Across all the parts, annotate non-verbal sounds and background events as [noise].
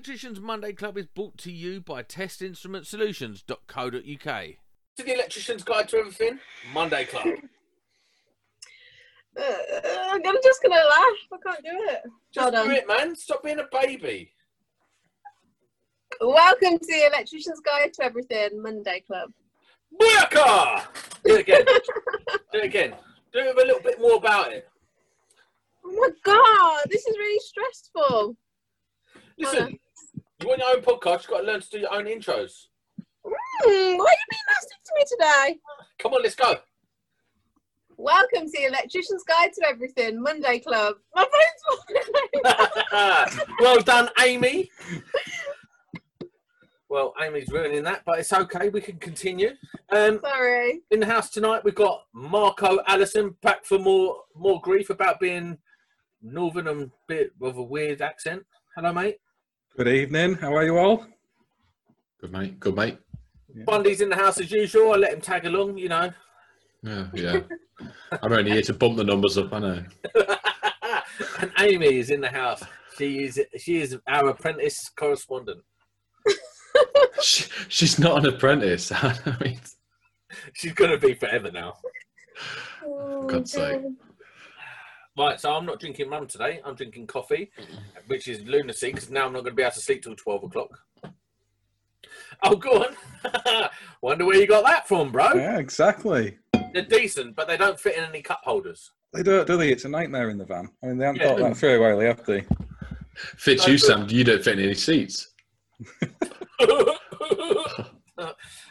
Electricians Monday Club is brought to you by testinstrumentsolutions.co.uk. To the Electrician's Guide to Everything, Monday Club. [laughs] Uh, I'm gonna, just gonna laugh. I can't do it. Just Hold on. do it, man. Stop being a baby. Welcome to the Electrician's Guide to Everything Monday Club. Booyaka! Do it again. [laughs] do it again. Do it with a little bit more about it. Oh my god, this is really stressful. Listen, you want your own podcast, you've got to learn to do your own intros. Hmm, why are you being nasty to me today? Come on, let's go. Welcome to the Electrician's Guide to Everything Monday Club. My phone's [laughs] well done, Amy. Well, Amy's ruining that, but it's okay. We can continue. Um, Sorry. in the house tonight, we've got Marco Allison back for more more grief about being northern and bit of a weird accent. Hello, mate. Good evening. How are you all? Good mate. Good mate. Bundy's in the house as usual. I let him tag along, you know. Yeah, yeah. I'm only here to bump the numbers up. I know. [laughs] and Amy is in the house. She is she is our apprentice correspondent. [laughs] She, she's not an apprentice. [laughs] I mean, She's gonna be forever now. Oh, God's sake. God. Right, so I'm not drinking rum today. I'm drinking coffee, which is lunacy because now I'm not going to be able to sleep till 12 o'clock. Oh, go on. [laughs] Wonder where you got that from, bro. Yeah, exactly. They're decent, but they don't fit in any cup holders. They don't, do they? It's a nightmare in the van. I mean, they haven't Yeah. thought that through, really, have they? fits you, Sam. You don't fit in any seats. [laughs]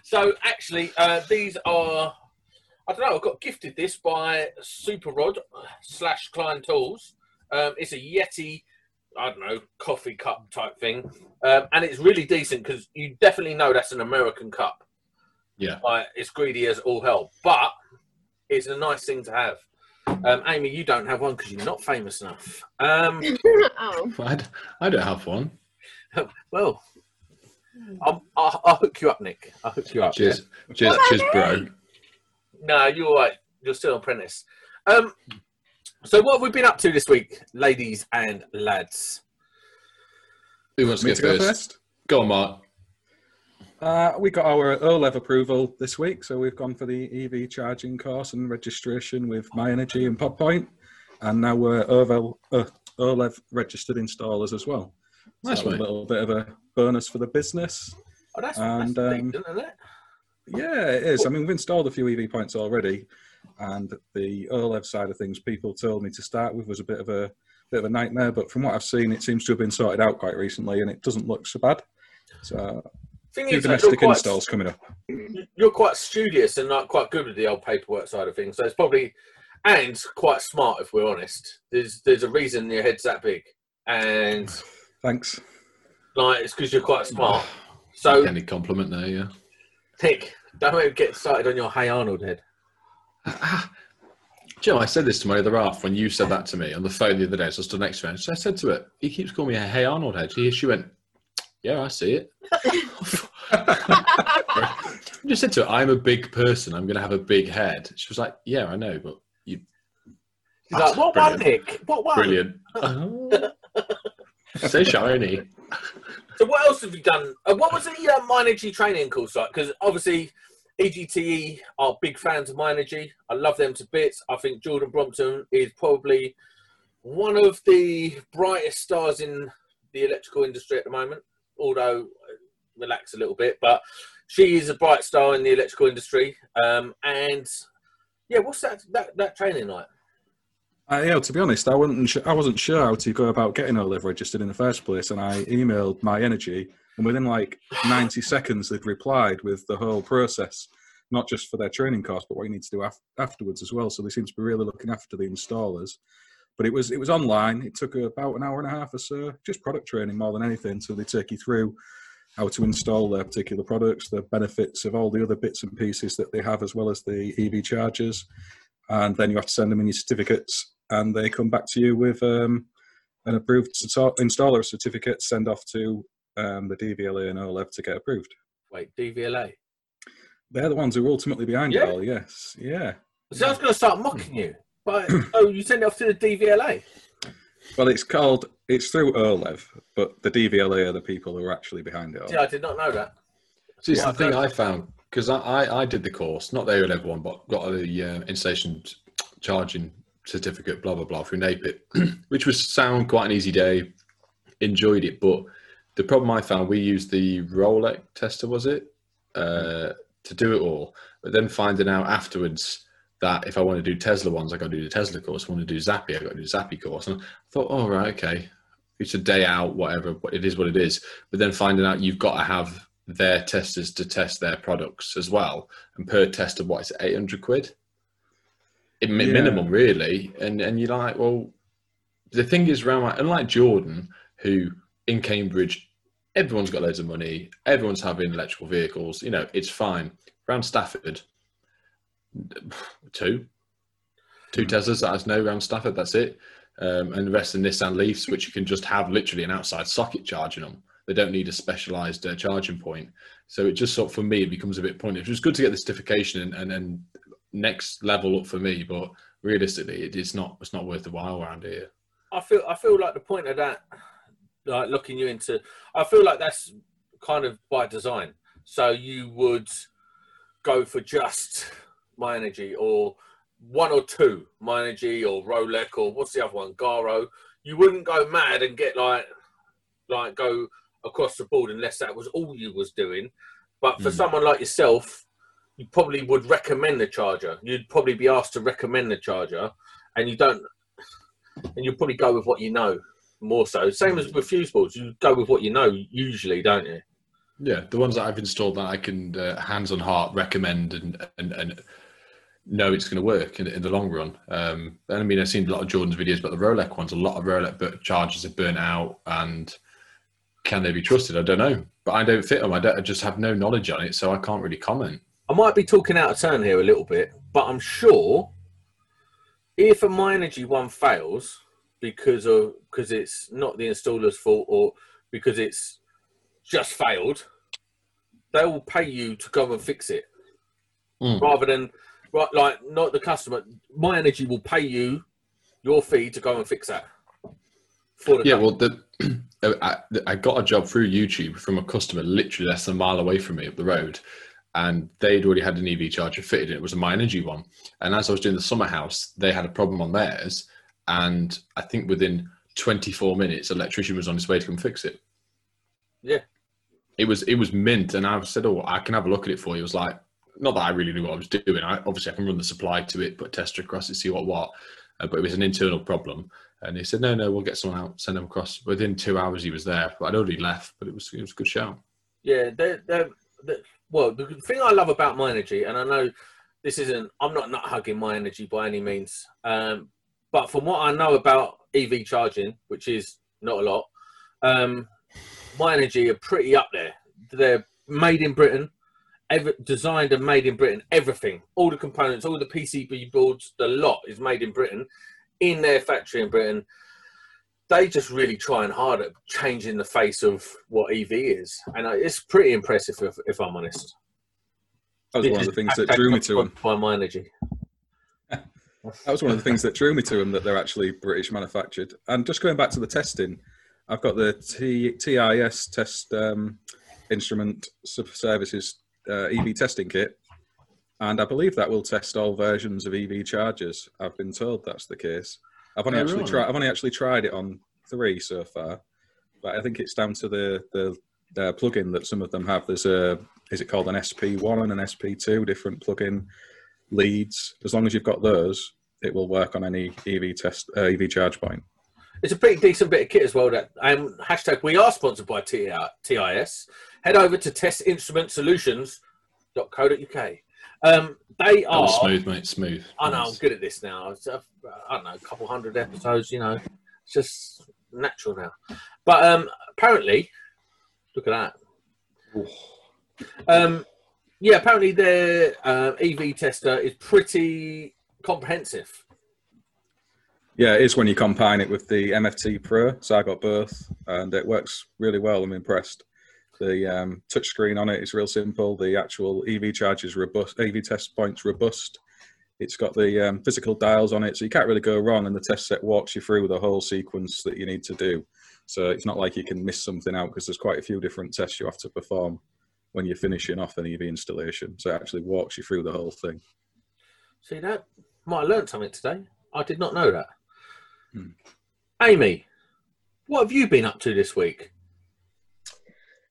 so actually, uh, these are. I don't know. I got gifted this by Super Rod slash Klein Tools. Um, it's a Yeti. I don't know coffee cup type thing, um, and it's really decent because you definitely know that's an American cup. Yeah. Like, it's greedy as all hell, but it's a nice thing to have. Um, Amy, you don't have one because you're not famous enough. Um, [laughs] oh. [laughs] I, d- I don't have one. [laughs] well, I'll, I'll, I'll hook you up, Nick. I'll hook you up. Cheers, cheers, cheers, bro. Me? No, you're right. You're still an apprentice. Um, so what have we been up to this week, ladies and lads? Who wants to Me go to go first? first? Go on, Mark. Uh, we got our OLEV approval this week, so we've gone for the EV charging course and registration with myenergi and PodPoint, and now we're OLEV, uh, OLEV registered installers as well. So Nice that was a little bit of a bonus for the business. Oh, that's, And, that's um, decent, isn't it? Yeah, it is. I mean, we've installed a few EV points already, and the OLEV side of things, people told me to start with was a bit of a bit of a nightmare. But from what I've seen, it seems to have been sorted out quite recently, and it doesn't look so bad. So, uh, Thing a few is, domestic quite, installs coming up. you're quite studious and like quite good with the old paperwork side of things. So it's probably and quite smart if we're honest. There's there's a reason your head's that big, and Thanks. like it's because you're quite smart. So Any compliment there, yeah. Nick, don't even get started on your Hey Arnold head. [laughs] Joe, I said this to my other half when you said that to me on the phone the other day. So I stood next to her. So I said to her, he keeps calling me a Hey Arnold head. She, she went, Yeah, I see it. [laughs] I just said to her, I'm a big person. I'm going to have a big head. She was like, Yeah, I know, but you. He's like, what one, Nick? What one? Brilliant. [laughs] so shiny. So what else have you done? Uh, what was the uh, myenergi training course like? Because obviously EGTE are big fans of myenergi. I love them to bits. I think Jordan Brompton is probably one of the brightest stars in the electrical industry at the moment. Although uh, relax a little bit, but she is a bright star in the electrical industry. Um, and yeah, what's that that, that training like? Yeah, to be honest, I wasn't I wasn't sure how to go about getting OLEV registered in the first place, and I emailed myenergi, and within like 90 seconds, they'd replied with the whole process, not just for their training course, but what you need to do af- afterwards as well. So they seem to be really looking after the installers. But it was it was online. It took about an hour and a half or so, just product training more than anything. So they take you through how to install their particular products, the benefits of all the other bits and pieces that they have, as well as the EV chargers and then you have to send them in your certificates, and they come back to you with um, an approved installer certificate. Send off to um, the DVLA and OLEV to get approved. Wait, DVLA. They're the ones who are ultimately behind Yeah. it all. Yes, yeah. So I was going to start mocking you, but [clears throat] oh, you send it off to the DVLA. Well, it's called It's through OLEV, but the DVLA are the people who are actually behind it all. Yeah, I did not know that. See, it's Yeah, the thing I've found because I, I, I did the course, not the OLEV one, but got the uh, installation charging certificate, blah blah blah, through NAPIT, [clears throat] which was sound quite an easy day. Enjoyed it, but the problem I found we used the Rolec tester, was it, uh, to do it all, but then finding out afterwards that if I want to do Tesla ones, I got to do the Tesla course. Want to do zappi, I got to do the zappi course. And I thought, oh right, okay, it's a day out, whatever. It is what it is. But then finding out you've got to have their testers to test their products as well, and per tester, what is it, eight hundred quid? Yeah. minimum, really. And and you're like, well, the thing is, around like, unlike Jordan, who in Cambridge, everyone's got loads of money, everyone's having electrical vehicles. You know, it's fine. Around Stafford, two, two Teslas that has no around Stafford. That's it. Um, and the rest are Nissan Leafs, which you can just have literally an outside socket charging them. They don't need a specialized uh, charging point. So it just sort of, for me, it becomes a bit pointless. It was good to get the certification and, and then next level up for me, but realistically, it's not it's not worth the while around here. I feel I feel like the point of that, like looking you into, I feel like that's kind of by design. So you would go for just myenergi or one or two myenergi or Rolec or what's the other one Garo. You wouldn't go mad and get like like go across the board unless that was all you was doing. But for Mm. someone like yourself, you probably would recommend the charger. You'd probably be asked to recommend the charger, and you don't and you probably go with what you know more so. Same as with fuse boards, you go with what you know usually, don't you? Yeah, the ones that I've installed that I can uh, hands on heart recommend and and, and know it's going to work in, in the long run. Um, and I mean, I've seen a lot of Jordan's videos about the Rolec ones. A lot of Rolec but chargers are burnt out, and can they be trusted? I don't know, but I don't fit them. I, I just have no knowledge on it, so I can't really comment. I might be talking out of turn here a little bit, but I'm sure if a myenergi one fails because of because it's not the installer's fault or because it's just failed, they will pay you to go and fix it Mm. rather than right like not the customer. myenergi will pay you your fee to go and fix that. For the Yeah, customer. well, the, [clears throat] I, I got a job through YouTube from a customer literally less than a mile away from me up the road, and they'd already had an EV charger fitted. It was a myenergi one, and as I was doing the summer house, they had a problem on theirs, and I think within 24 minutes, electrician was on his way to come fix it. Yeah. it was it was mint, and I said, "Oh, I can have a look at it for you." It was like, not that I really knew what I was doing. I obviously I can run the supply to it, put a tester across it, see what what, uh, but it was an internal problem. And he said, "No, no, we'll get someone out, send them across." Within two hours, he was there. But I'd already left, but it was it was a good shout. Yeah, they're, they're, they're- well, the thing I love about myenergi, and I know this isn't, I'm not nut hugging myenergi by any means, um, but from what I know about EV charging, which is not a lot, um, myenergi are pretty up there. They're made in Britain, ever, designed and made in Britain. Everything, all the components, all the PCB boards, the lot is made in Britain, in their factory in Britain they just really trying hard at changing the face of what EV is, and it's pretty impressive if, if I'm honest. That was one of the things that drew me to them. By myenergi. [laughs] That was one of the things that drew me to them that they're actually British manufactured. And just going back to the testing, I've got the T- TIS test um, instrument services uh, EV testing kit, and I believe that will test all versions of EV chargers. I've been told that's the case. I've only Oh, actually really? tried. I've only actually tried it on three so far, but I think it's down to the the, the plugin that some of them have. There's a is it called an SP1 and an SP2 different plugin leads. As long as you've got those, it will work on any EV test uh, EV charge point. It's a pretty decent bit of kit as well. That um, hashtag we are sponsored by TIS. Head over to testinstrumentsolutions.co.uk. Um, they That are. was smooth, mate. Smooth. I know I'm good at this now. It's, uh, I don't know, a couple hundred episodes. You know, it's just natural now. But um, apparently, look at that. Um, yeah, apparently their uh, EV tester is pretty comprehensive. Yeah, it is when you combine it with the MFT Pro. So I got both, and it works really well. I'm impressed. The um, touchscreen on it is real simple. The actual EV charge is robust. EV test points robust. It's got the um, physical dials on it, so you can't really go wrong. And the test set walks you through the whole sequence that you need to do. So it's not like you can miss something out because there's quite a few different tests you have to perform when you're finishing off an EV installation. So it actually walks you through the whole thing. See that? Might have learned something today. I did not know that. Hmm. Amy, what have you been up to this week?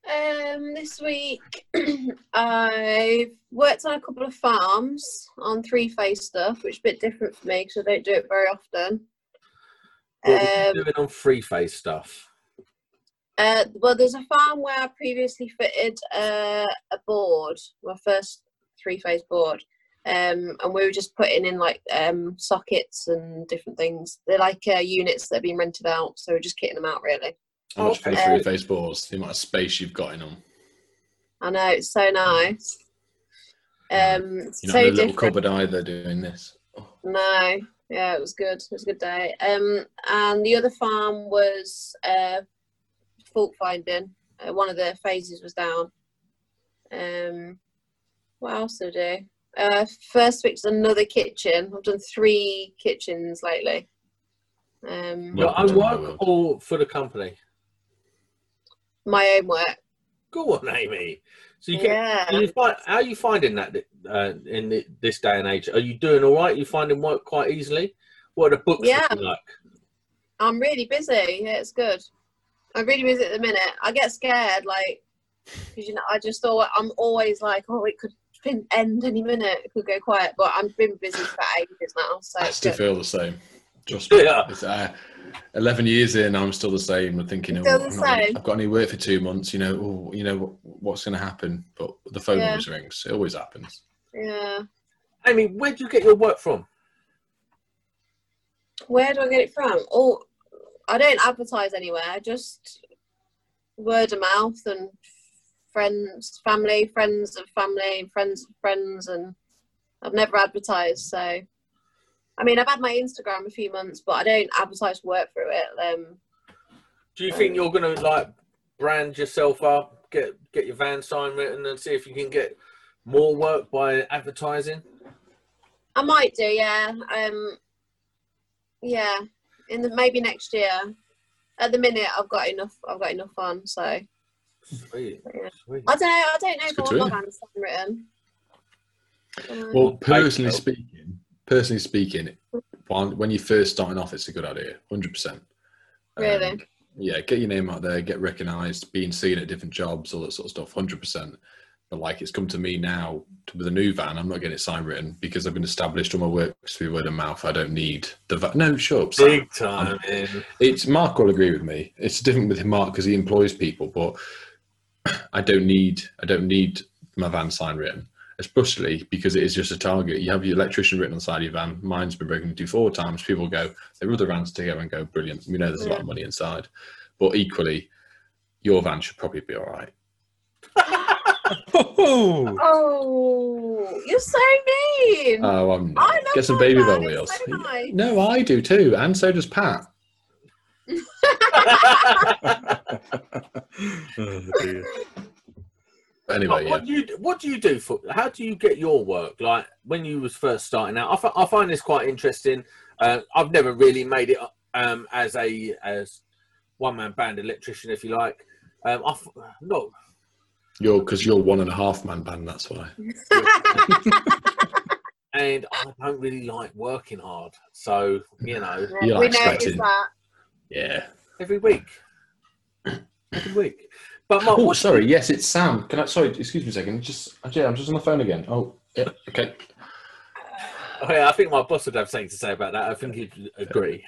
Um, this week [clears throat] I've worked on a couple of farms on three phase stuff, which is a bit different for me because I don't do it very often. What Um, doing on three phase stuff? Uh, well, there's a farm where I previously fitted uh, a board, my first three phase board, um, and we were just putting in like um, sockets and different things. They're like uh, units that have been rented out, so we're just kitting them out really. How much for Okay. three phase boards? The amount of space you've got in them. I know it's so nice. Um, it's You're not so in a little different. cupboard either doing this. Oh, No, yeah, it was good. It was a good day. Um, and the other farm was uh, fault finding. Uh, one of the phases was down. Um, what else did I do? Uh, first fixed another kitchen. I've done three kitchens lately. Um, Your Welcome own to my work world. or for the company? My own work. Go on, Amy. So you get. Yeah. You find, how are you finding that uh, in the, this day and age? Are you doing all right? you finding work quite easily? What are the books Yeah. looking like? I'm really busy. Yeah, it's good. I'm really busy at the minute. I get scared, like, because you know, I just thought I'm always like, oh, it could end any minute. It could go quiet, but I've been busy for ages now. So I still good. feel the same. Trust me. Yeah. Uh, Eleven years in, I'm still the same. I'm thinking, oh, I'm not, i've got any work for two months. You know, oh, you know what, what's going to happen? But the phone Yeah. always rings. It always happens. Yeah. Amy, where do you get your work from? Where do I get it from? Oh, I don't advertise anywhere. Just word of mouth and friends, family, friends of family, friends of friends, and I've never advertised. So, I mean, I've had my Instagram a few months, but I don't advertise work through it. Um, Do you think you're going to like brand yourself up, get get your van sign written, and see if you can get more work by advertising? I might do, yeah. Um, yeah, in the maybe next year. At the minute, I've got enough. I've got enough on, so Sweet, Yeah. sweet. I don't know. I don't know if I want my hear. van sign written. Um, Well, personally speaking, personally speaking, when when you're first starting off, it's a good idea, hundred percent. Really? Um, yeah, get your name out there, get recognised, being seen at different jobs, all that sort of stuff, hundred percent. But like, it's come to me now to, with a new van. I'm not getting it sign written because I've been established on my work through word of mouth. I don't need the van. No, shut up. Sam. Big time, um, man. It's Mark will agree with me. It's different with Mark because he employs people, but [clears throat] I don't need I don't need my van sign written, especially because it is just a target. You have your electrician written on the side of your van. Mine's been broken into four times. People go, there are other vans to go and go, brilliant. We know there's a lot of money inside, but equally, your van should probably be all right. [laughs] Oh, Oh, you're so mean. Oh, I'm not. I love get some baby van, bell wheels. so nice. No, I do too, and so does Pat. [laughs] [laughs] oh dear. But anyway, yeah. what do you what do you do for? How do you get your work? Like when you was first starting out, I, find this quite interesting. Uh, I've never really made it um, as a as one man band electrician, if you like. Um, I've not You're because you're one and a half man band. That's why. [laughs] and I don't really like working hard. So you know, You we like noticed that. Yeah. every week, every week. But Mark, Oh, sorry. Yes, it's Sam. Can I? Sorry, excuse me a second. Just, yeah, I'm just on the phone again. Oh, yeah. Okay. Oh, yeah, I think my boss would have something to say about that. I think he'd agree.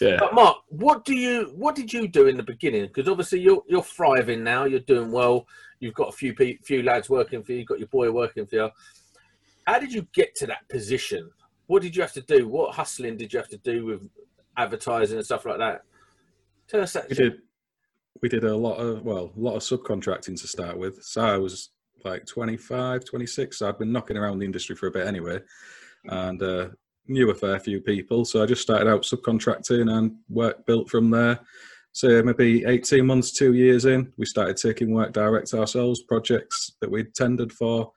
Yeah. But Mark, what do you what did you do in the beginning? Because obviously you're you're thriving now. You're doing well. You've got a few pe- few lads working for you. You've got your boy working for you. How did you get to that position? What did you have to do? What hustling did you have to do with advertising and stuff like that? Tell us that. we did we did a lot of well a lot of subcontracting to start with. So i was like 25 26 so i'd been knocking around the industry for a bit anyway and uh, knew a fair few people. So i just started out subcontracting and work built from there. So maybe 18 months two years in we started taking work direct ourselves projects that we'd tendered for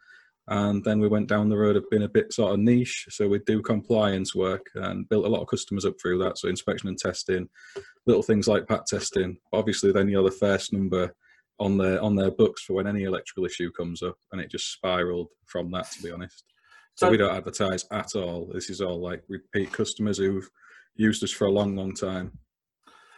And then we went down the road of being a bit sort of niche. So we do compliance work and built a lot of customers up through that. So inspection and testing, little things like pat testing. Obviously, then you're the first number on their on their books for when any electrical issue comes up, and it just spiraled from that. To be honest, so, So- we don't advertise at all. This is all like repeat customers who've used us for a long, long time.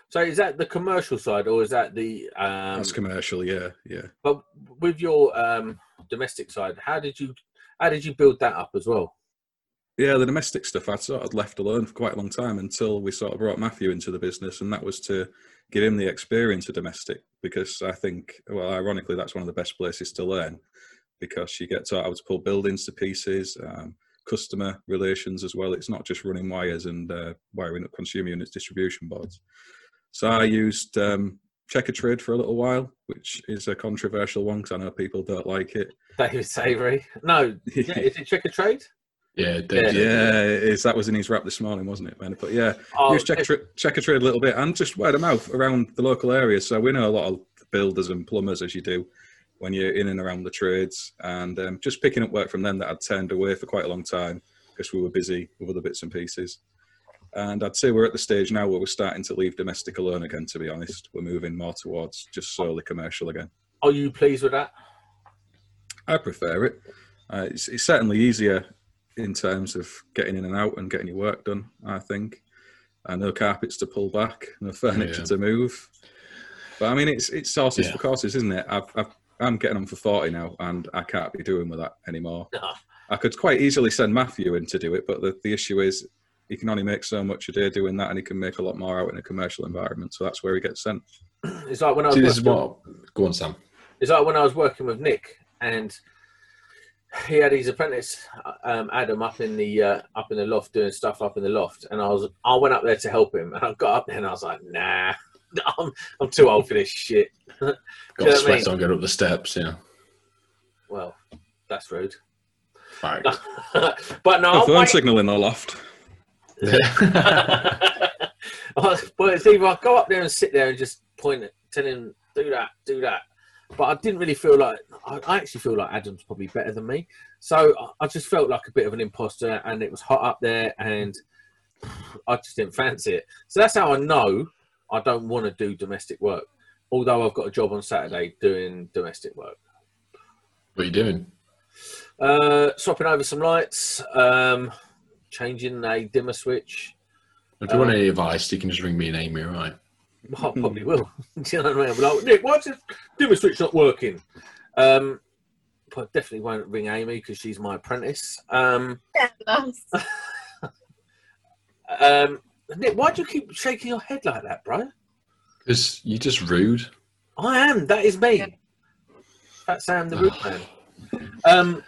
So is that the commercial side, or is that the? Um, That's commercial, yeah, yeah. but with your um, domestic side, how did you how did you build that up as well? Yeah, the domestic stuff I'd sort of left alone for quite a long time until we sort of brought Matthew into the business, and that was to give him the experience of domestic because I think, well, ironically, that's one of the best places to learn because you get taught how to pull buildings to pieces, um, customer relations as well. It's not just running wires and uh, wiring up consumer units, distribution boards. So I used um, Checkatrade for a little while, which is a controversial one because I know people don't like it. David Savery. No, [laughs] yeah, is it trick or trade? Yeah, Dave, Yeah, it is. That was in his rap this morning, wasn't it, Ben? But yeah, Oh, use check, a tra- check a trade a little bit and just word of mouth around the local areas. So we know a lot of builders and plumbers, as you do when you're in and around the trades, and um, just picking up work from them that I'd turned away for quite a long time because we were busy with other bits and pieces. And I'd say we're at the stage now where we're starting to leave domestic alone again. To be honest, we're moving more towards just solely commercial again. Are you pleased with that? I prefer it. Uh, it's, it's certainly easier in terms of getting in and out and getting your work done. I think. Uh, no carpets to pull back, no furniture Yeah. to move. But I mean, it's it's horses Yeah. for courses, isn't it? I've, I've, I'm getting on for forty now, and I can't be doing with that anymore. No. I could quite easily send Matthew in to do it, but the, the issue is he can only make so much a day doing that, and he can make a lot more out in a commercial environment. So that's where he gets sent. [clears throat] It's like when I was See, this is working- what. Go on, Sam. It's like when I was working with Nick and he had his apprentice um, Adam up in the uh, up in the loft doing stuff up in the loft, and I was I went up there to help him, and I got up there and I was like, nah, [laughs] I'm I'm too old for this shit. [laughs] Got know what I sweat mean? on going up the steps. Yeah. Well, that's rude. Right. [laughs] but no, I'll phone wait. signal in the loft. [laughs] well, it's either I go up there and sit there and just point it, tell him do that, do that. But I didn't really feel like I, actually feel like Adam's probably better than me. So I- I just felt like a bit of an imposter, and it was hot up there, and [sighs] I just didn't fancy it. So that's how I know I don't want to do domestic work. Although I've got a job on Saturday doing domestic work. what are you doing? Uh, swapping over some lights, um, changing a dimmer switch. If you want any advice, you can just ring me and Amy, right? Well, [laughs] I probably will. [laughs] Do you know what I mean? Like, Nick, why's this dimmer switch not working? Um, but definitely won't ring Amy because she's my apprentice. Um, Yeah, [laughs] nice. um, Nick, why do you keep shaking your head like that, bro? Because you're just rude. I am. That is me. That's Fat Sam, the root man. Um,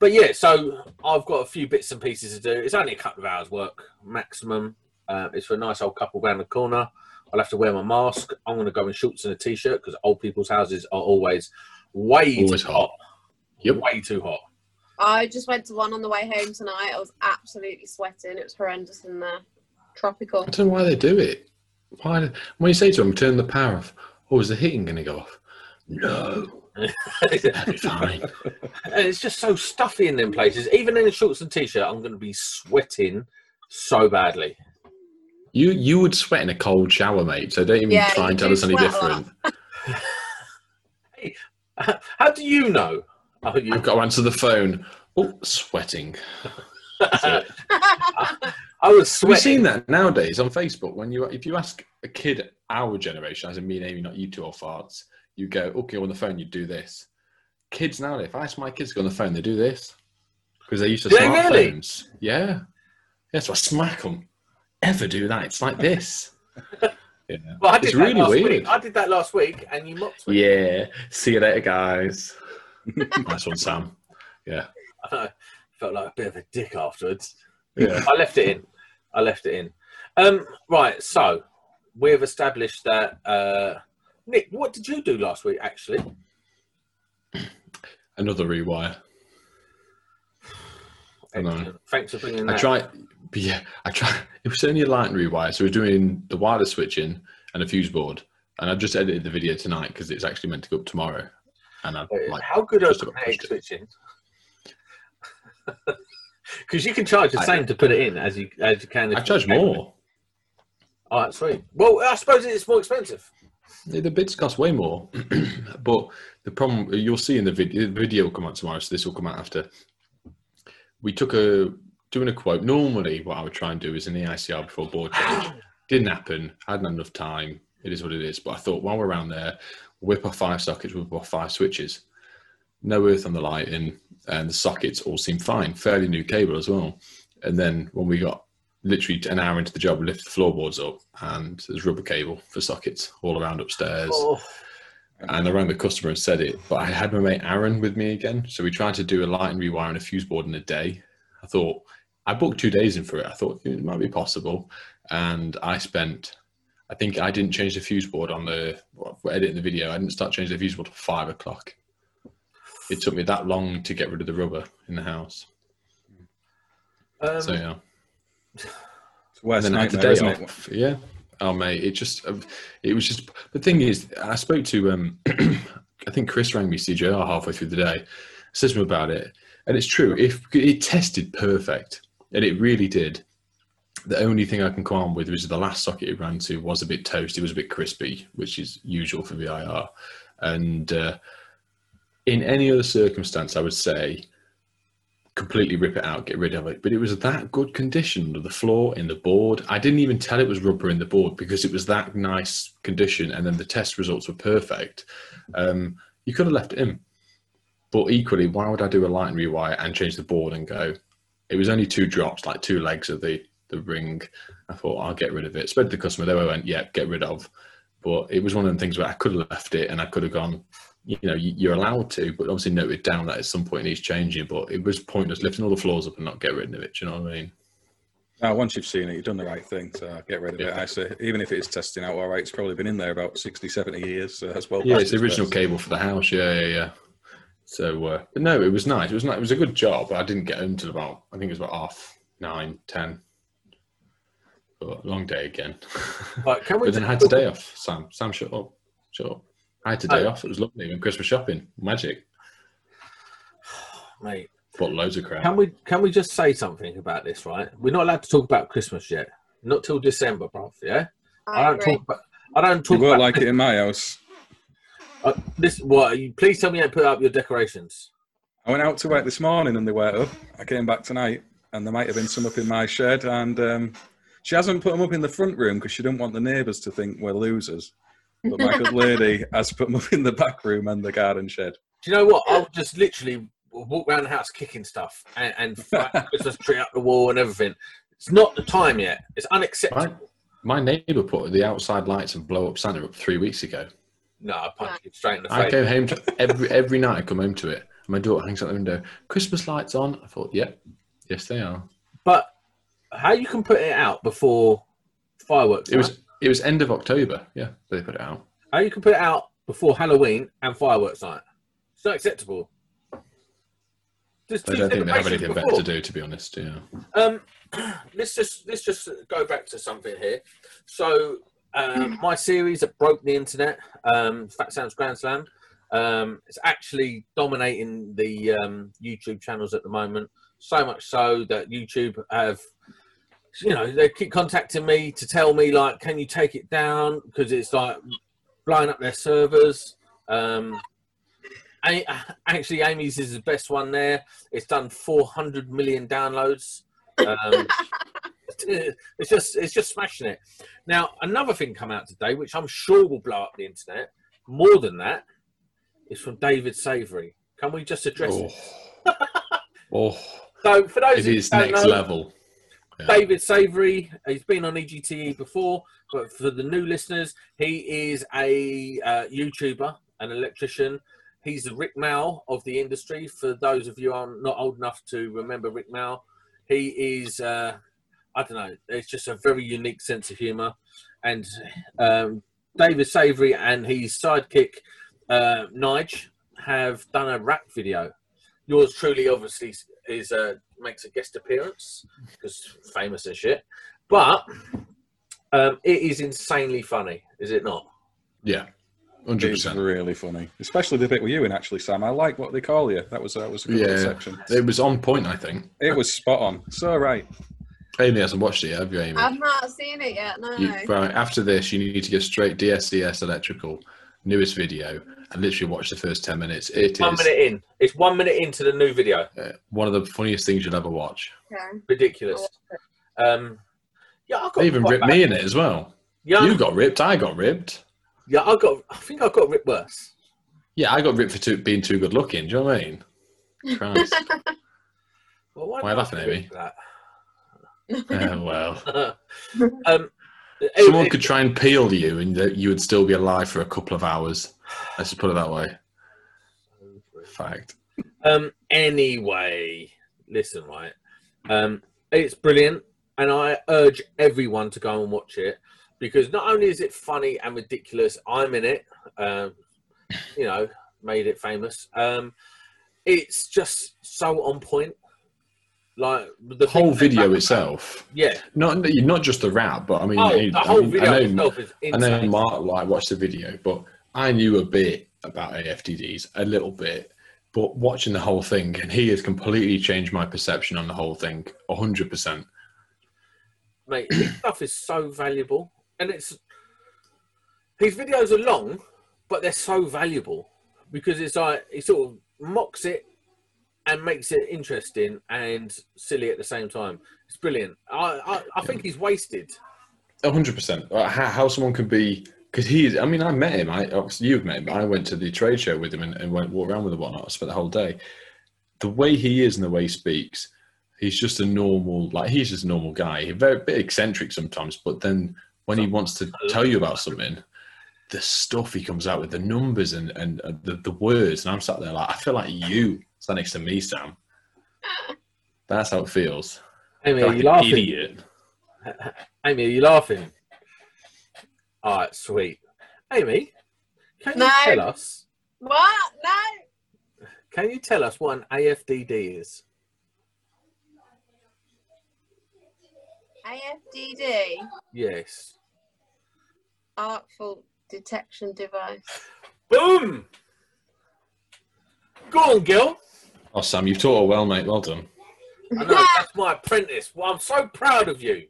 but yeah, so I've got a few bits and pieces to do. It's only a couple of hours work maximum. Uh, it's for a nice old couple round the corner. I'll have to wear my mask. I'm going to go in shorts and a t-shirt because old people's houses are always way Always too hot. hot. Yep. Way too hot. I just went to one on the way home tonight. I was absolutely sweating. It was horrendous in there. Tropical. I don't know why they do it. Why? When you say to them, turn the power off. Oh, is the heating going to go off? No. [laughs] Fine. And it's just so stuffy in them places. Even in a shorts and t-shirt, I'm going to be sweating so badly. You you would sweat in a cold shower, mate. So don't even Yeah, try and tell us any sweat a lot. different. [laughs] How do you know? Oh, you, I've got to answer the phone. Oh, sweating. That's it. [laughs] I was Have you sweating. seen that nowadays on Facebook? When you if you ask a kid our generation, as in me and Amy, not you two or farts, you go, okay, on the phone, you do this. Kids now, if I ask my kids to go on the phone, they do this because they're used to Do they really? smartphones. Yeah, yeah. So I smack them. Ever do that? It's like this. [laughs] Yeah, Well, I did it's that really last weird. Week. I did that last week, and you mocked me. Yeah. See you later, guys. [laughs] nice one, Sam. Yeah. I know. Felt like a bit of a dick afterwards. Yeah. [laughs] I left it in. I left it in. Um, right. So we've established that. Uh, Nick, what did you do last week? Actually, Another rewire. I know. Excellent. Thanks for bringing I tried, but [laughs] yeah, I tried. It was only a light rewire, so we're doing the wireless switching and a fuse board. And I've just edited the video tonight because it's actually meant to go up tomorrow. And I Uh, like, How good are kinetic switching? [laughs] Because you can charge the I- same to put it in as you as you can. I charge pay for it. more. All right, sweet. Well, I suppose it's more expensive. The the bids cost way more, [clears throat] but the problem you'll see in the video, the video will come out tomorrow, so this will come out after. We took a doing a quote. Normally, what I would try and do is an EICR before board change. [coughs] Didn't happen. Hadn't enough time. It is what it is. But I thought while we're around there, whip off five sockets, whip off five switches. No earth on the lighting, and the sockets all seemed fine. Fairly new cable as well. And then when we got literally an hour into the job, we lifted the floorboards up, and there's rubber cable for sockets all around upstairs. Oh, And I rang the customer and said it, but I had my mate Aaron with me again. So we tried to do a light and rewire and a fuse board in a day. I thought, I booked two days in for it. I thought it might be possible. And I spent, I think I didn't change the fuse board on the, editing the video. I didn't start changing the fuse board till five o'clock. It took me that long to get rid of the rubber in the house. um, So, yeah. It's a worst and then I the nightmare, day isn't it? off. Yeah. Oh mate, it just uh, it was just the thing is I spoke to um [clears throat] I think Chris rang me CJR halfway through the day, says to him about it, and it's true. If it tested perfect, and it really did. The only thing I can come on with was the last socket it ran to was a bit toasty, it was a bit crispy, which is usual for VIR. And uh, in any other circumstance, I would say completely rip it out, get rid of it. But it was that good condition of the floor in the board. I didn't even tell it was rubber in the board because it was that nice condition, and then the test results were perfect. Um, you could have left it in, but equally, why would I do a light and rewire and change the board and go? It was only two drops, like two legs of the the ring. I thought I'll get rid of it. Spoke to the customer. They went, "Yeah, get rid of." But it was one of the things where I could have left it, and I could have gone you know, you- you're allowed to, but obviously note it down that at some point it needs changing. But it was pointless lifting all the floors up and not get rid of it. Do you know what I mean? Now, once you've seen it, you've done the right thing to get rid of it. Yeah. I say, even if it is testing out all right, it's probably been in there about 60, 70 years. So that's well. Yeah, it's the original best. cable for the house. Yeah, yeah, yeah. So, uh, but no, it was nice. It was nice. It was a good job. I didn't get home till about I think it was about half nine, ten. But long day again. But, can we [laughs] but then I had just- the day off. Sam, Sam, shut up, shut up. I had the day Oh. off. It was lovely. Went Christmas shopping, magic. [sighs] mate? Bought loads of crap. Can we can we just say something about this? Right, we're not allowed to talk about Christmas yet. Not till December, bruv. Yeah, I, I don't agree. talk about. I don't You talk won't about like it in my house. [laughs] Uh, this. What? You, please tell me you don't put up your decorations. I went out to work this morning and they were up. I came back tonight and there might have been some up in my shed. And um, she hasn't put them up in the front room because she didn't want the neighbours to think we're losers. But my good lady has put them up in the back room and the garden shed. Do you know what? I'll just literally walk around the house kicking stuff and, and fly a Christmas tree up the wall and everything. It's not the time yet. It's unacceptable. My, my neighbour put the outside lights and blow up Santa up three weeks ago. No, I punch you straight in the I face. go home to every every night. I come home to it. My daughter hangs out the window. Christmas lights on. I thought, yep, yes they are. But how you can put it out before fireworks? It was night? It was end of October. Yeah, they put it out. how you can put it out before Halloween and fireworks night. It's not acceptable. There's I don't think they have anything better to do, to be honest. Yeah. Um, [clears throat] let's just let's just go back to something here. So um, my series that broke the internet, um, Fat Sam's Grand Slam, um, it's actually dominating the um, YouTube channels at the moment. So much so that YouTube have, you know, they keep contacting me to tell me like, can you take it down because it's like blowing up their servers. Um, I, actually, Amy's is the best one there. It's done 400 million downloads. Um, [laughs] it's just it's just smashing it. Now, another thing come out today, which I'm sure will blow up the internet. More than that, is from David Savery. Can we just address Oh. it? [laughs] oh, So, for those it who is next know, level. David Savery, he's been on EGTE before, but for the new listeners, he is a uh, YouTuber, an electrician. He's the Rik Mayall of the industry. For those of you are not old enough to remember Rik Mayall, he is, uh, I don't know, it's just a very unique sense of humour. And um, David Savery and his sidekick, uh, Nige, have done a rap video. Yours truly, obviously, is uh, makes a guest appearance because famous and shit. But um, it is insanely funny, is it not? Yeah, hundred It's percent. really funny, especially the bit with you in. Actually, Sam, I like what they call you. That was that was a good Yeah, section. it was on point. I think. It was spot on. So right. Amy hasn't watched it yet, have you, Amy? I've not seen it yet. No. You, right after this, you need to go straight DSCS Electrical, newest video, and literally watch the first ten minutes. It One is minute in. It's one minute into the new video. uh, one of the funniest things you'll ever watch. Okay. Ridiculous. Um, yeah, I got They even quite ripped bad. me in it as well. Yeah, You got ripped. I got ripped. yeah, I got. I think I got ripped worse. Yeah, I got ripped for too, being too good looking. Do you know what I mean? Christ. [laughs] Well, Why did I laughing get at me? ripped for that? [laughs] Uh, well, [laughs] um, someone could try and peel you, and that you would still be alive for a couple of hours. Let's just put it that way. Fact. Um. Anyway, listen, right. Um. It's brilliant, and I urge everyone to go and watch it because not only is it funny and ridiculous, I'm in it. Um. You know, made it famous. Um. It's just so on point. Like the whole video itself, Yeah. not not just the rap, but I mean, Oh, I, the whole I mean, video I know, itself is I know. Mark like watched the video, but I knew a bit about AFDDs, a little bit. But watching the whole thing, and he has completely changed my perception on the whole thing, hundred percent. mate. His [clears throat] stuff is so valuable, and it's his videos are long, but they're so valuable because it's like he sort of mocks it and makes it interesting and silly at the same time. It's brilliant. I I, I think he's wasted. hundred percent. Uh, how, how someone could be because he's. I mean, I met him. I obviously you've met him. I went to the trade show with him and, and went walk around with him. Whatnot. I spent the whole day. The way he is and the way he speaks, he's just a normal. Like he's just a normal guy. He's very bit eccentric sometimes, but then when he wants to tell you about something, the stuff he comes out with, the numbers and and uh, the the words, and I'm sat there like I feel like you sat next to me, Sam. That's how it feels. Amy, Like are [laughs] you laughing? idiot. Amy, are you laughing? All right, sweet. Amy, can you tell us? What? No. Can you tell us what an AFDD is? AFDD, Yes. arc fault detection device. Boom. Go on, Gil. Oh, Sam, you've taught her well, mate. Well done. I know that's my apprentice. Well, I'm so proud of you.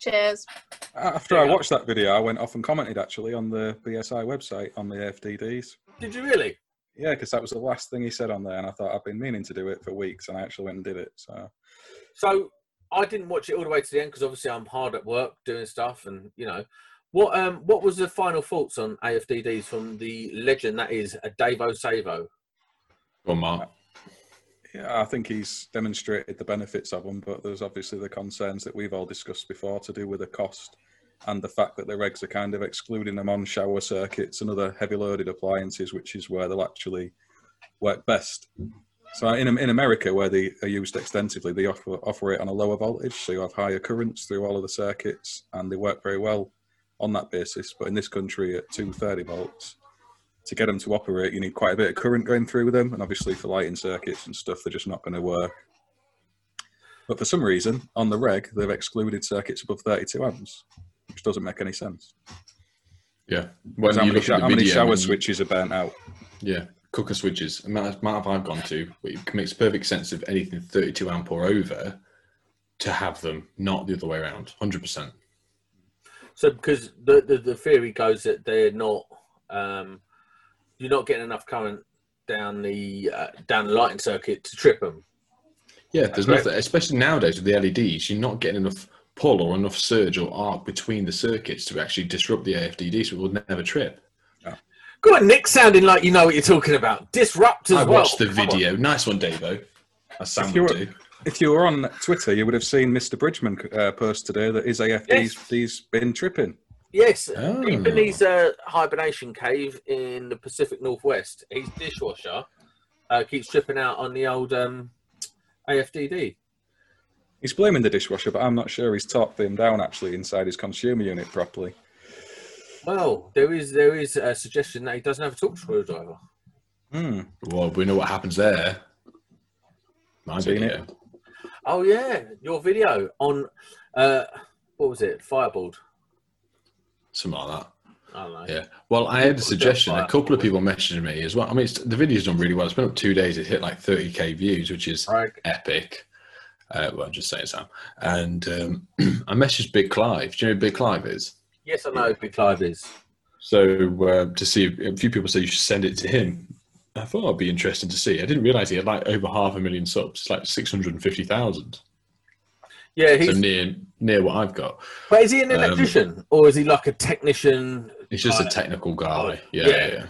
Cheers. After I watched that video, I went off and commented actually on the BSI website on the FDDs. Did you really? Yeah, because that was the last thing he said on there, and I thought I've been meaning to do it for weeks, and I actually went and did it. So So I didn't watch it all the way to the end because obviously I'm hard at work doing stuff, and you know, what um what was the final thoughts on AFDDs from the legend that is a Davo Savo? Go on, Mark. yeah, I think he's demonstrated the benefits of them, but there's obviously the concerns that we've all discussed before to do with the cost and the fact that the regs are kind of excluding them on shower circuits and other heavy loaded appliances, which is where they'll actually work best. So in in America, where they are used extensively, they offer, offer it on a lower voltage, so you have higher currents through all of the circuits, and they work very well on that basis. But in this country, at 230 volts, to get them to operate, you need quite a bit of current going through them, and obviously for lighting circuits and stuff, they're just not going to work. But for some reason, on the reg, they've excluded circuits above 32 amps, which doesn't make any sense. Yeah. When how you many, look sho- at the how many shower and- switches are burnt out? Yeah. Cooker switches. Amount, amount of I've gone to, it makes perfect sense of anything 32 amp or over to have them, not the other way around. 100%. So because the, the the theory goes that they're not um you're not getting enough current down the uh, down the lighting circuit to trip them. Yeah, there's Correct. nothing, especially nowadays with the LEDs, you're not getting enough pull or enough surge or arc between the circuits to actually disrupt the AFDD, so it will never trip. Go on, Nick, sounding like you know what you're talking about. Disrupt as I well. watched the Come on. video. Nice one, Davo. As Sam If you would do. If you were on Twitter, you would have seen Mr. Bridgman uh, post today that his AFD's Yes. he's been tripping. Yes, Oh. deep in his uh, hibernation cave in the Pacific Northwest, his dishwasher uh, keeps tripping out on the old um, AFDD. He's blaming the dishwasher, but I'm not sure he's talked him down actually inside his consumer unit properly. Well, there is there is a suggestion that he doesn't have a torque screwdriver. Hmm. Well, we know what happens there. My Seen video. Oh yeah, your video on uh, what was it? Fireboard. Something like that. I don't know. Yeah. Well, I had a suggestion. A couple of people messaged me as well. I mean, it's, the video's done really well. It's been up two days. It hit like 30k views, which is Right. epic. Uh, well, I'm just saying, Sam. And um, [clears throat] I messaged Big Clive. Do you know who Big Clive is? Yes, I know who Big Clive is. So uh, to see a few people say you should send it to him. I thought it'd be interesting to see. I didn't realize he had like over half a million subs, It's like 650,000. Yeah, he's. So near near what I've got. but is he an um, electrician or is he like a technician? He's just a technical guy. Yeah, yeah. yeah.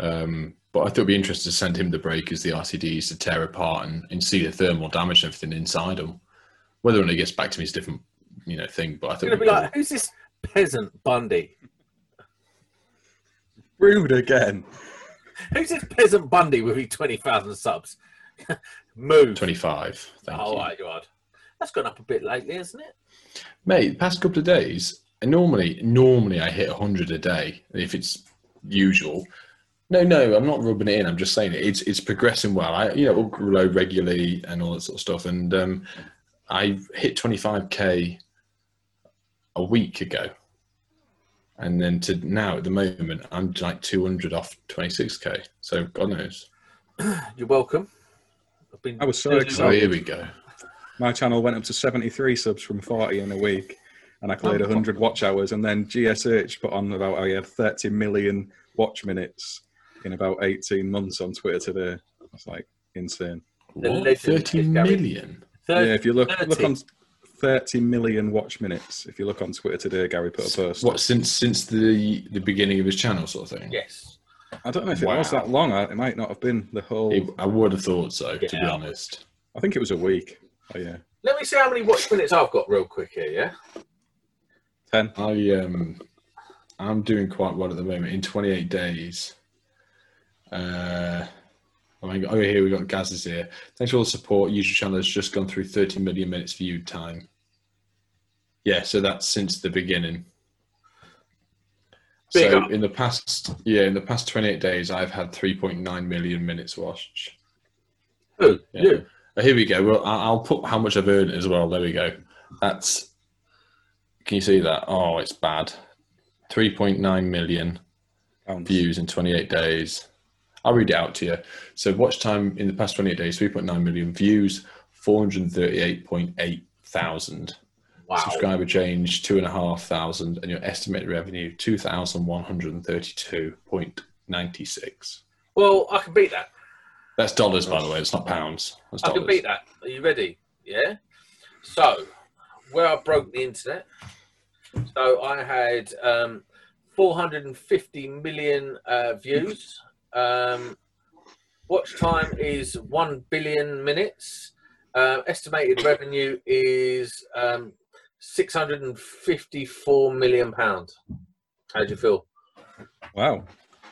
yeah. Um, but I thought it'd be interesting to send him the breakers, the RCDs to tear apart and, and see the thermal damage and everything inside them. Whether or not he gets back to me is a different, you know, thing. But I He's thought gonna it'd be be like, who's this peasant Bundy? Rude again. [laughs] Who's this peasant Bundy with his twenty thousand subs? [laughs] Move. 25. Thank oh you. my god, that's gone up a bit lately, hasn't it? Mate, the past couple of days, normally, normally I hit 100 a day if it's usual. No, no, I'm not rubbing it in. I'm just saying it. It's it's progressing well. I you know upload regularly and all that sort of stuff. And um, I hit 25k a week ago, and then to now at the moment I'm like 200 off 26k. So God knows. [clears throat] You're welcome. I've been. I was so So excited. Oh, here we go. My channel went up to 73 subs from 40 in a week, and I cleared 100 watch hours. And then GSH put on about I had 30 million watch minutes in about 18 months on Twitter today. It's like insane. The What? legend 30 is Gary. million. Third- yeah, if you look look on 30 million watch minutes. If you look on Twitter today, Gary put a post. What since since the the beginning of his channel sort of thing? Yes. I don't know if it was that long. It might not have been the whole. It- I would have thought so, to be honest. I think it was a week. Oh yeah, Let me see how many watch minutes I've got real quick here. Yeah. ten. I um, I'm doing quite well at the moment. In 28 days, uh, I mean, oh here we got Gaz's here. Thanks for all the support. YouTube channel has just gone through 30 million minutes viewed time. Yeah, so that's since the beginning. Big so up. in the past, yeah, in the past 28 days, I've had 3.9 million minutes watched. Who? Yeah. You. Oh, here we go. Well, I'll put how much I've earned as well. There we go. That's. Can you see that? Oh, it's bad. 3.9 million Pounds. views in 28 days. I'll read it out to you. So, watch time in the past 28 days 3.9 million views, 438.8 thousand. Wow. Subscriber change, 2,500. And your estimated revenue, 2,132.96. Well, I can beat that. That's dollars, by the way. It's not pounds. That's I can beat that. Are you ready? Yeah. So, where I broke the internet. So I had um, 450 million uh, views. Um, watch time is one billion minutes. Uh, estimated revenue is um, 654 million pounds. How do you feel? Wow.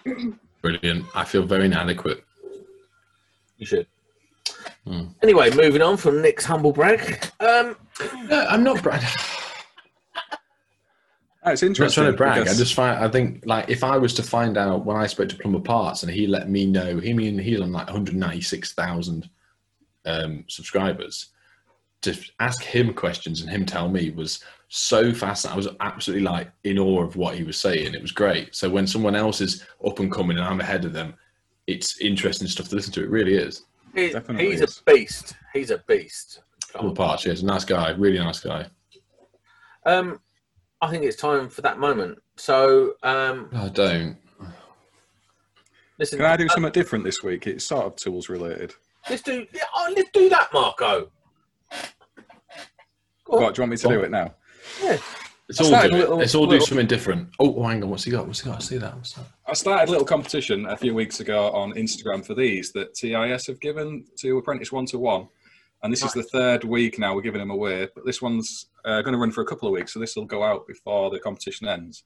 [clears throat] Brilliant. I feel very inadequate. You should. Hmm. Anyway, moving on from Nick's humble brag. Um, No, I'm not. Bra- Ah, It's I'm not interesting. trying to brag. I just find. I think like if I was to find out when I spoke to Plumber Parts and he let me know, he mean he's on like 196,000 um, subscribers. To ask him questions and him tell me was so fast. I was absolutely like in awe of what he was saying. It was great. So when someone else is up and coming and I'm ahead of them, it's interesting stuff to listen to. It really is. he- Definitely he's is. a beast. He's a beast. Plumber Parts, yeah, he's a nice guy, really nice guy. Um, I think it's time for that moment. So, um, I don't. listen. Can I do uh, something different this week? It's sort of tools related. Let's do. yeah, Oh, let's do that, Marco. Go. What, do you want me to do it now? Yeah. Let's all started do it. little- Let's all do something different. Oh, oh, hang on. What's he got? What's he got? I see that. What's that? I started a little competition a few weeks ago on Instagram for these that TIS have given to Apprentice One to One. And this is the third week now we're giving them away. But this one's uh, going to run for a couple of weeks, so this will go out before the competition ends.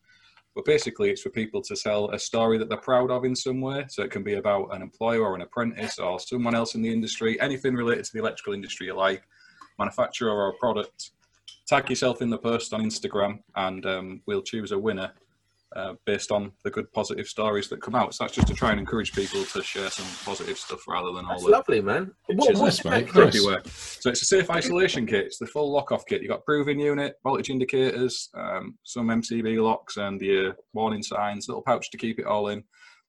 But basically, it's for people to tell a story that they're proud of in some way. So it can be about an employer or an apprentice or someone else in the industry, anything related to the electrical industry you like, manufacturer or a product. Tag yourself in the post on Instagram, and um, we'll choose a winner uh, based on the good positive stories that come out. So that's just to try and encourage people to share some positive stuff rather than all That's the lovely, man. What, what's Nice. everywhere. So it's a safe isolation kit. It's the full lock-off kit. You've got proving unit, voltage indicators, um, some MCB locks, and your warning signs. Little pouch to keep it all in.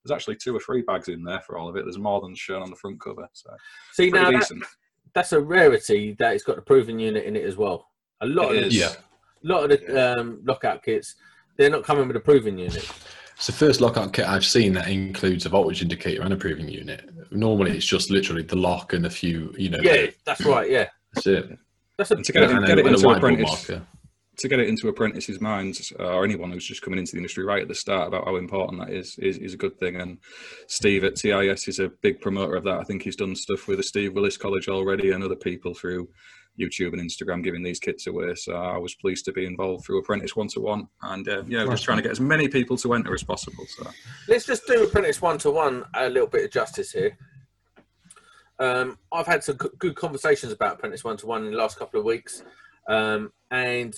There's actually two or three bags in there for all of it. There's more than shown on the front cover. So See, now pretty that, decent. that's a rarity that it's got a proven unit in it as well. A lot It of the, is. Yeah. lot of the um, lockout kits, they're not coming with a proving unit. It's the first lockout kit I've seen that includes a voltage indicator and a proving unit. Normally, it's just literally the lock and a few, you know. Yeah, that's right. Yeah, That's it. that's a to get it, And get it and a into whiteboard apprentice, to get it into apprentices' minds, uh, or anyone who's just coming into the industry right at the start about how important that is, is, is a good thing. And Steve at TIS is a big promoter of that. I think he's done stuff with the Steve Willis College already and other people through YouTube and Instagram giving these kits away. So I was pleased to be involved through Apprentice One to One, and uh, yeah, we're just trying to get as many people to enter as possible. So Let's just do apprentice one to one a little bit of justice here. Um, I've had some good conversations about apprentice one to one in the last couple of weeks, um, and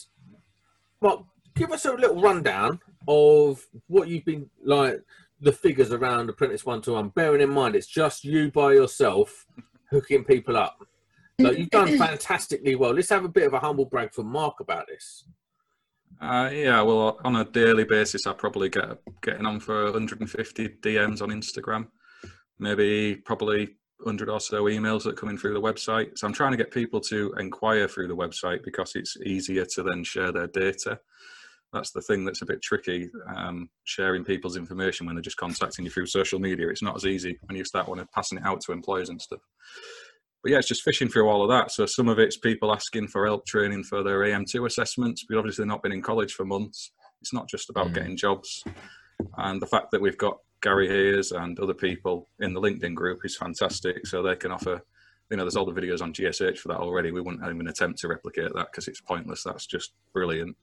Mark, give us a little rundown of what you've been like the figures around apprentice one to one. Bearing in mind it's just you by yourself hooking people up. You've done fantastically well. Let's have a bit of a humble brag from Mark about this. Uh, yeah, well, on a daily basis, I probably get getting on for 150 DMs on Instagram, maybe probably 100 or so emails that come in through the website. So I'm trying to get people to inquire through the website because it's easier to then share their data. That's the thing that's a bit tricky, um, sharing people's information when they're just contacting you through social media. It's not as easy when you start wanting passing it out to employers and stuff. But yeah, it's just fishing through all of that. So some of it's people asking for help training for their AM2 assessments, but obviously not been in college for months. It's not just about Mm. getting jobs. And the fact that we've got Gary Hayes and other people in the LinkedIn group is fantastic. So they can offer, you know, there's all the videos on GSH for that already. We wouldn't even attempt to replicate that because it's pointless. That's just brilliant.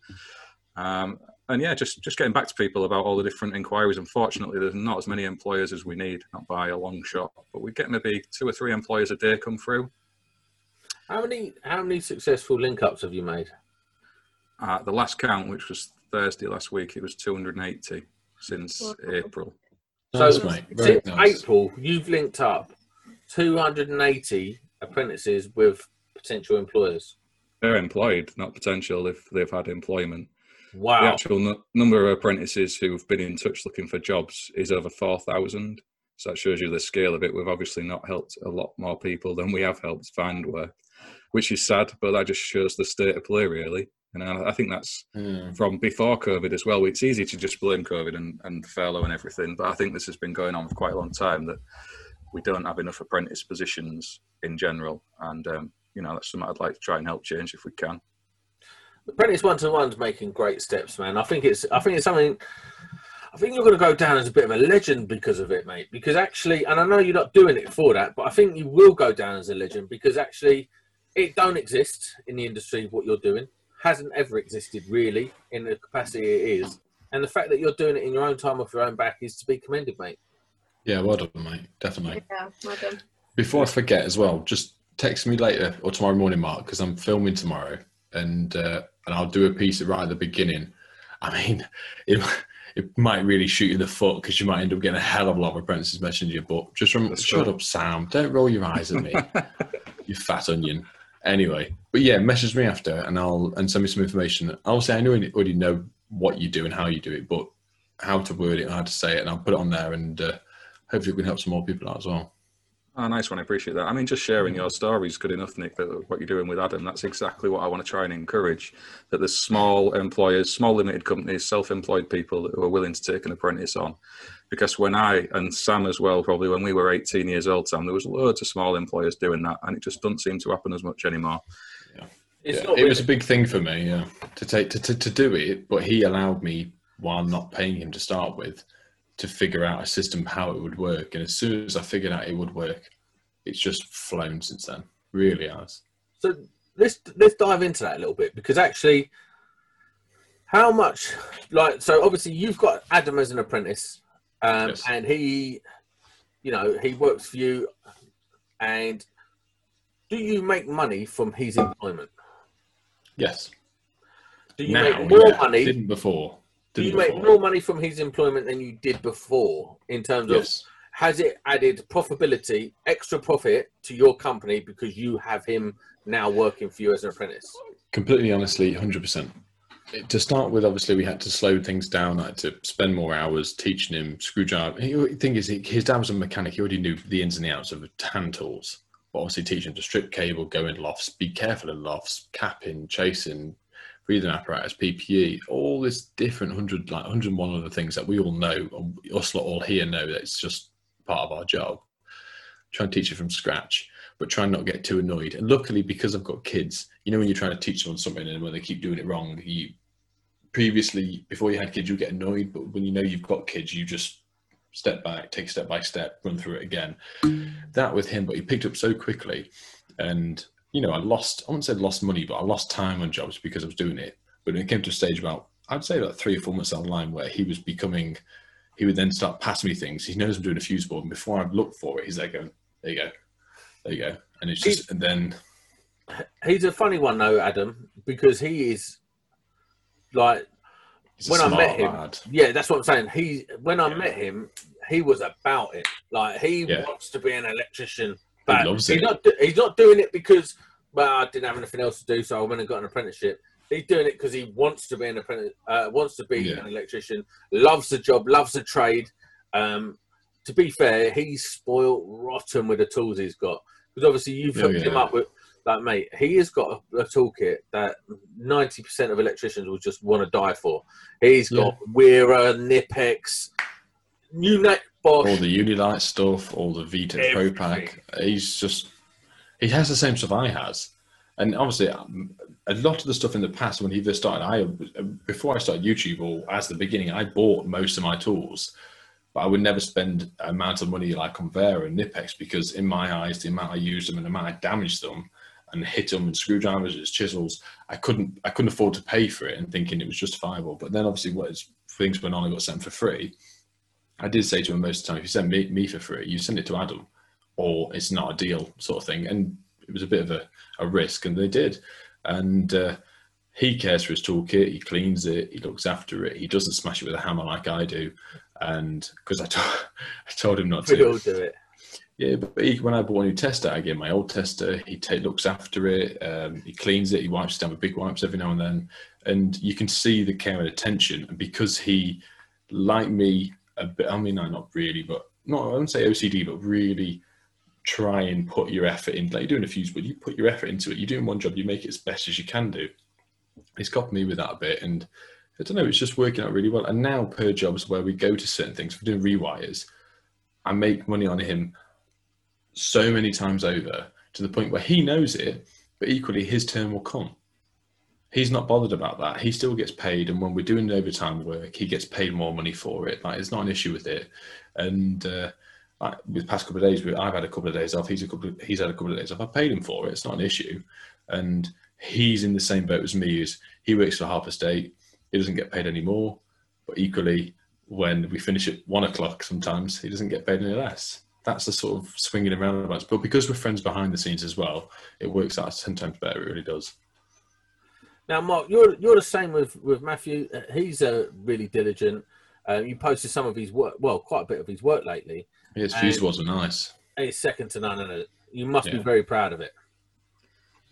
Um, and yeah, just just getting back to people about all the different inquiries. Unfortunately, there's not as many employers as we need, not by a long shot. But we get maybe two or three employers a day come through. How many how many successful link ups have you made? Uh, the last count, which was Thursday last week, it was 280 since Wow. So April. Nice, since nice. April, you've linked up 280 apprentices with potential employers. They're employed, not potential, if they've had employment. The actual nu- number of apprentices who've been in touch looking for jobs is over 4,000. So that shows you the scale of it. We've obviously not helped a lot more people than we have helped find work, which is sad, but that just shows the state of play, really. And I, I think that's Mm. from before COVID as well. It's easy to just blame COVID and, and furlough and everything, but I think this has been going on for quite a long time that we don't have enough apprentice positions in general. And, um, you know, that's something I'd like to try and help change if we can. Apprentice one to one's making great steps, man. I think it's I think it's something I think you're going to go down as a bit of a legend because of it, mate. Because actually, and I know you're not doing it for that, but I think you will go down as a legend because actually, it don't exist in the industry. What you're doing hasn't ever existed really in the capacity it is, and the fact that you're doing it in your own time off your own back is to be commended, mate. Yeah, well done, mate. Definitely. Yeah, well done. Before I forget as well, just text me later or tomorrow morning, Mark, because I'm filming tomorrow, and uh, and I'll do a piece right at the beginning. I mean, it it might really shoot you in the foot because you might end up getting a hell of a lot of apprentices messaging you. But just from That's shut cool. up, Sam. Don't roll your eyes at me, [laughs] you fat onion. Anyway, but yeah, message me after, and I'll and send me some information. I'll say I know already know what you do and how you do it, but how to word it and how to say it, and I'll put it on there, and uh, hopefully we can help some more people out as well. Oh, nice one. I appreciate that. I mean, just sharing your mm. story is good enough, Nick. That what you're doing with Adam, that's exactly what I want to try and encourage. That there's small employers, small limited companies, self-employed people who are willing to take an apprentice on. Because when I and Sam as well, probably when we were 18 years old, Sam, there was loads of small employers doing that, and it just doesn't seem to happen as much anymore. It's Yeah, not it was a big thing for me, yeah, to take to, to, to do it. But he allowed me, while not paying him to start with, to figure out a system how it would work. And as soon as I figured out it would work, it's just flown since then. Really has. So let's let's dive into that a little bit because actually, how much like so obviously you've got Adam as an apprentice, um, Yes. and he, you know, he works for you, and do you make money from his employment? Yes. Do you now, make more yeah, money? Didn't before. You make more money from his employment than you did before in terms of has it added profitability, extra profit to your company because you have him now working for you as an apprentice? Completely honestly, hundred percent. To start with, obviously, we had to slow things down. I had to spend more hours teaching him screwdriver. The thing is, he- his dad was a mechanic. He already knew the ins and the outs of hand tools. But obviously, teaching him to strip cable, go in lofts, be careful in lofts, capping, chasing, breathing apparatus, PPE, all this different hundred, like hundred and one other things that we all know, us lot all here know that it's just part of our job. Try and teach it from scratch but try and not get too annoyed. And luckily, because I've got kids, you know, when you're trying to teach someone something and when they keep doing it wrong, you previously before you had kids, you get annoyed, but when you know you've got kids, you just step back, take step by step, run through it again. That with him, but he picked up so quickly, and you know, I lost. I wouldn't say lost money, but I lost time on jobs because I was doing it. But when it came to a stage about, I'd say about three or four months down the line, where he was becoming, he would then start passing me things. He knows I'm doing a fuse board, and before I've looked for it, he's there going, "There you go." There you go. And it's just, and then He's a funny one though, Adam, because he is like When I met him- lad. yeah, that's what I'm saying. He when I Yeah. met him, he was about it. Like he Yeah. wants to be an electrician, but loves he's it. not. He's not doing it because well, I didn't have anything else to do, so I went and got an apprenticeship. He's doing it because he wants to be an apprentice, uh, wants to be Yeah. an electrician, loves the job, loves the trade. Um, to be fair, he's spoiled rotten with the tools he's got. Because obviously you've Oh, hooked him up with like mate, he has got a, a toolkit that ninety percent of electricians will just want to die for. He's got Wera, Knipex, name Bosch. all the Unilite stuff, all the Veto Pro Pac. He's just he has the same stuff I has, and obviously um, a lot of the stuff in the past when he first started, I before I started YouTube or as the beginning, I bought most of my tools, but I would never spend amount of money like on Wera and Knipex because in my eyes, the amount I used them and the amount I damaged them and hit them with screwdrivers, as chisels, I couldn't I couldn't afford to pay for it and thinking it was justifiable. But then obviously, what as things went on, I got sent for free. I did say to him most of the time, if you send me, me for free, you send it to Adam, or it's not a deal sort of thing. And it was a bit of a, a risk, and they did. And uh, he cares for his toolkit, he cleans it, he looks after it, he doesn't smash it with a hammer like I do. And because I, to- [laughs] I told him not we to. all do it. Yeah, but he, when I bought a new tester, I gave my old tester. He take, looks after it. Um, he cleans it. He wipes it down with big wipes every now and then, and you can see the care and attention. And because he, like me, a bit. I mean, no, not really, but not. I wouldn't say OCD, but really try and put your effort in. Like you're doing a fuse, but you put your effort into it. You're doing one job, you make it as best as you can do. He's got me with that a bit, and I don't know. It's just working out really well. And now per jobs where we go to certain things, we're doing rewires. I make money on him so many times over to the point where he knows it, but equally his turn will come. He's not bothered about that. He still gets paid, and when we're doing overtime work, he gets paid more money for it. Like it's not an issue with it. And uh, with past couple of days, I've had a couple of days off. He's a couple. Of, he's had a couple of days off. I paid him for it. It's not an issue. And he's in the same boat as me. Is he works for Harper State? He doesn't get paid any more, but equally, when we finish at one o'clock, sometimes he doesn't get paid any less that's the sort of swinging and roundabouts. But because we're friends behind the scenes as well, it works out ten times better. It really does. Now, Mark, you're you're the same with with Matthew. He's uh, really diligent. Uh, you posted some of his work, well, quite a bit of his work lately. His And- fuse boards are nice. And It's second to none, and you must be very proud of it.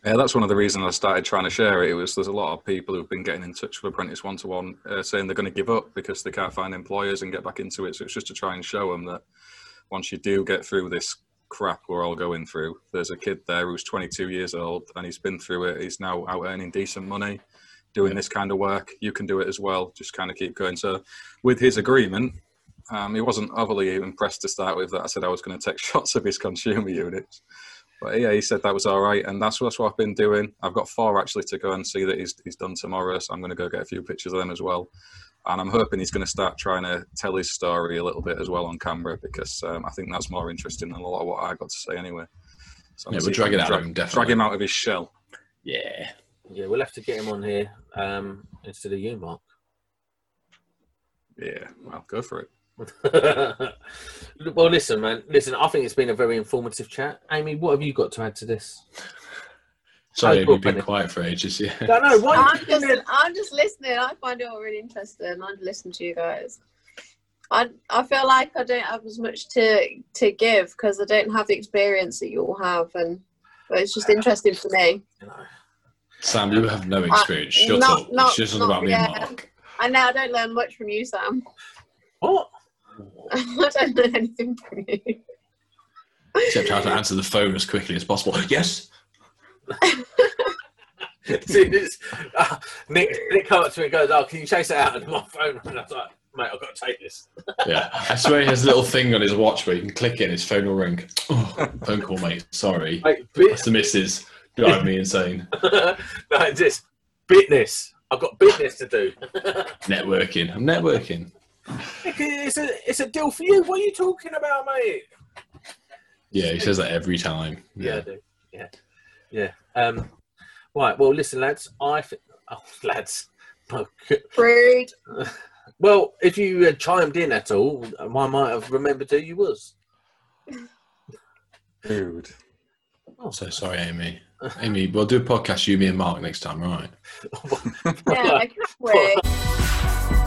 Yeah, that's one of the reasons I started trying to share it. It was there's a lot of people who've been getting in touch with Apprentice One to One, saying they're going to give up because they can't find employers and get back into it. So it's just to try and show them that once you do get through this crap we're all going through, there's a kid there who's 22 years old and he's been through it. He's now out earning decent money, doing this kind of work. You can do it as well. Just kind of keep going. So with his agreement, um, he wasn't overly impressed to start with. That I said I was going to take [laughs] shots of his consumer units. But yeah, he said that was all right, and that's, that's what I've been doing. I've got four actually to go and see that he's, he's done tomorrow, so I'm going to go get a few pictures of them as well. And I'm hoping he's going to start trying to tell his story a little bit as well on camera because um, I think that's more interesting than a lot of what I got to say anyway. So Yeah, we'll see if drag it out drag, of him, definitely. drag him out of his shell. Yeah. Yeah, we'll have to get him on here um, instead of you, Mark. Yeah, well, go for it. [laughs] well, listen, man. Listen, I think it's been a very informative chat. Amy, what have you got to add to this? Sorry, Oh, we've been quiet for ages. Yeah. No, no. Why I'm just, doing it? I'm just listening. I find it all really interesting. I listen to you guys. I, I feel like I don't have as much to to give because I don't have the experience that you all have, and but it's just interesting for me. Sam, you have no experience. Shut Uh, not- up. not- it's just not about me and. Mark. I know I don't learn much from you, Sam. What? I don't learn anything from you. Except how to answer the phone as quickly as possible. Yes. [laughs] See, this, uh, Nick, Nick comes up to me and goes, "Oh, can you chase it out?" And my phone, and I was like, "Mate, I've got to take this." [laughs] Yeah. I swear he has a little thing on his watch where you can click it and his phone will ring. Oh, phone call, mate. Sorry. [laughs] Mate, That's the missus. Driving me insane. no, it's just business. I've got business to do. Networking. I'm networking. Nick, it's a, it's a deal for you. What are you talking about, mate? Yeah, he says that every time. Yeah, I do. Yeah, yeah. Um, right. Well, listen, lads. I th- oh, [laughs] lads. Okay. Rude. [laughs] Well, if you had chimed in at all, I might have remembered who you was. Dude. I'm so sorry, Amy. Amy, we'll do a podcast, you, me, and Mark next time, right? [laughs] Yeah, I can't wait.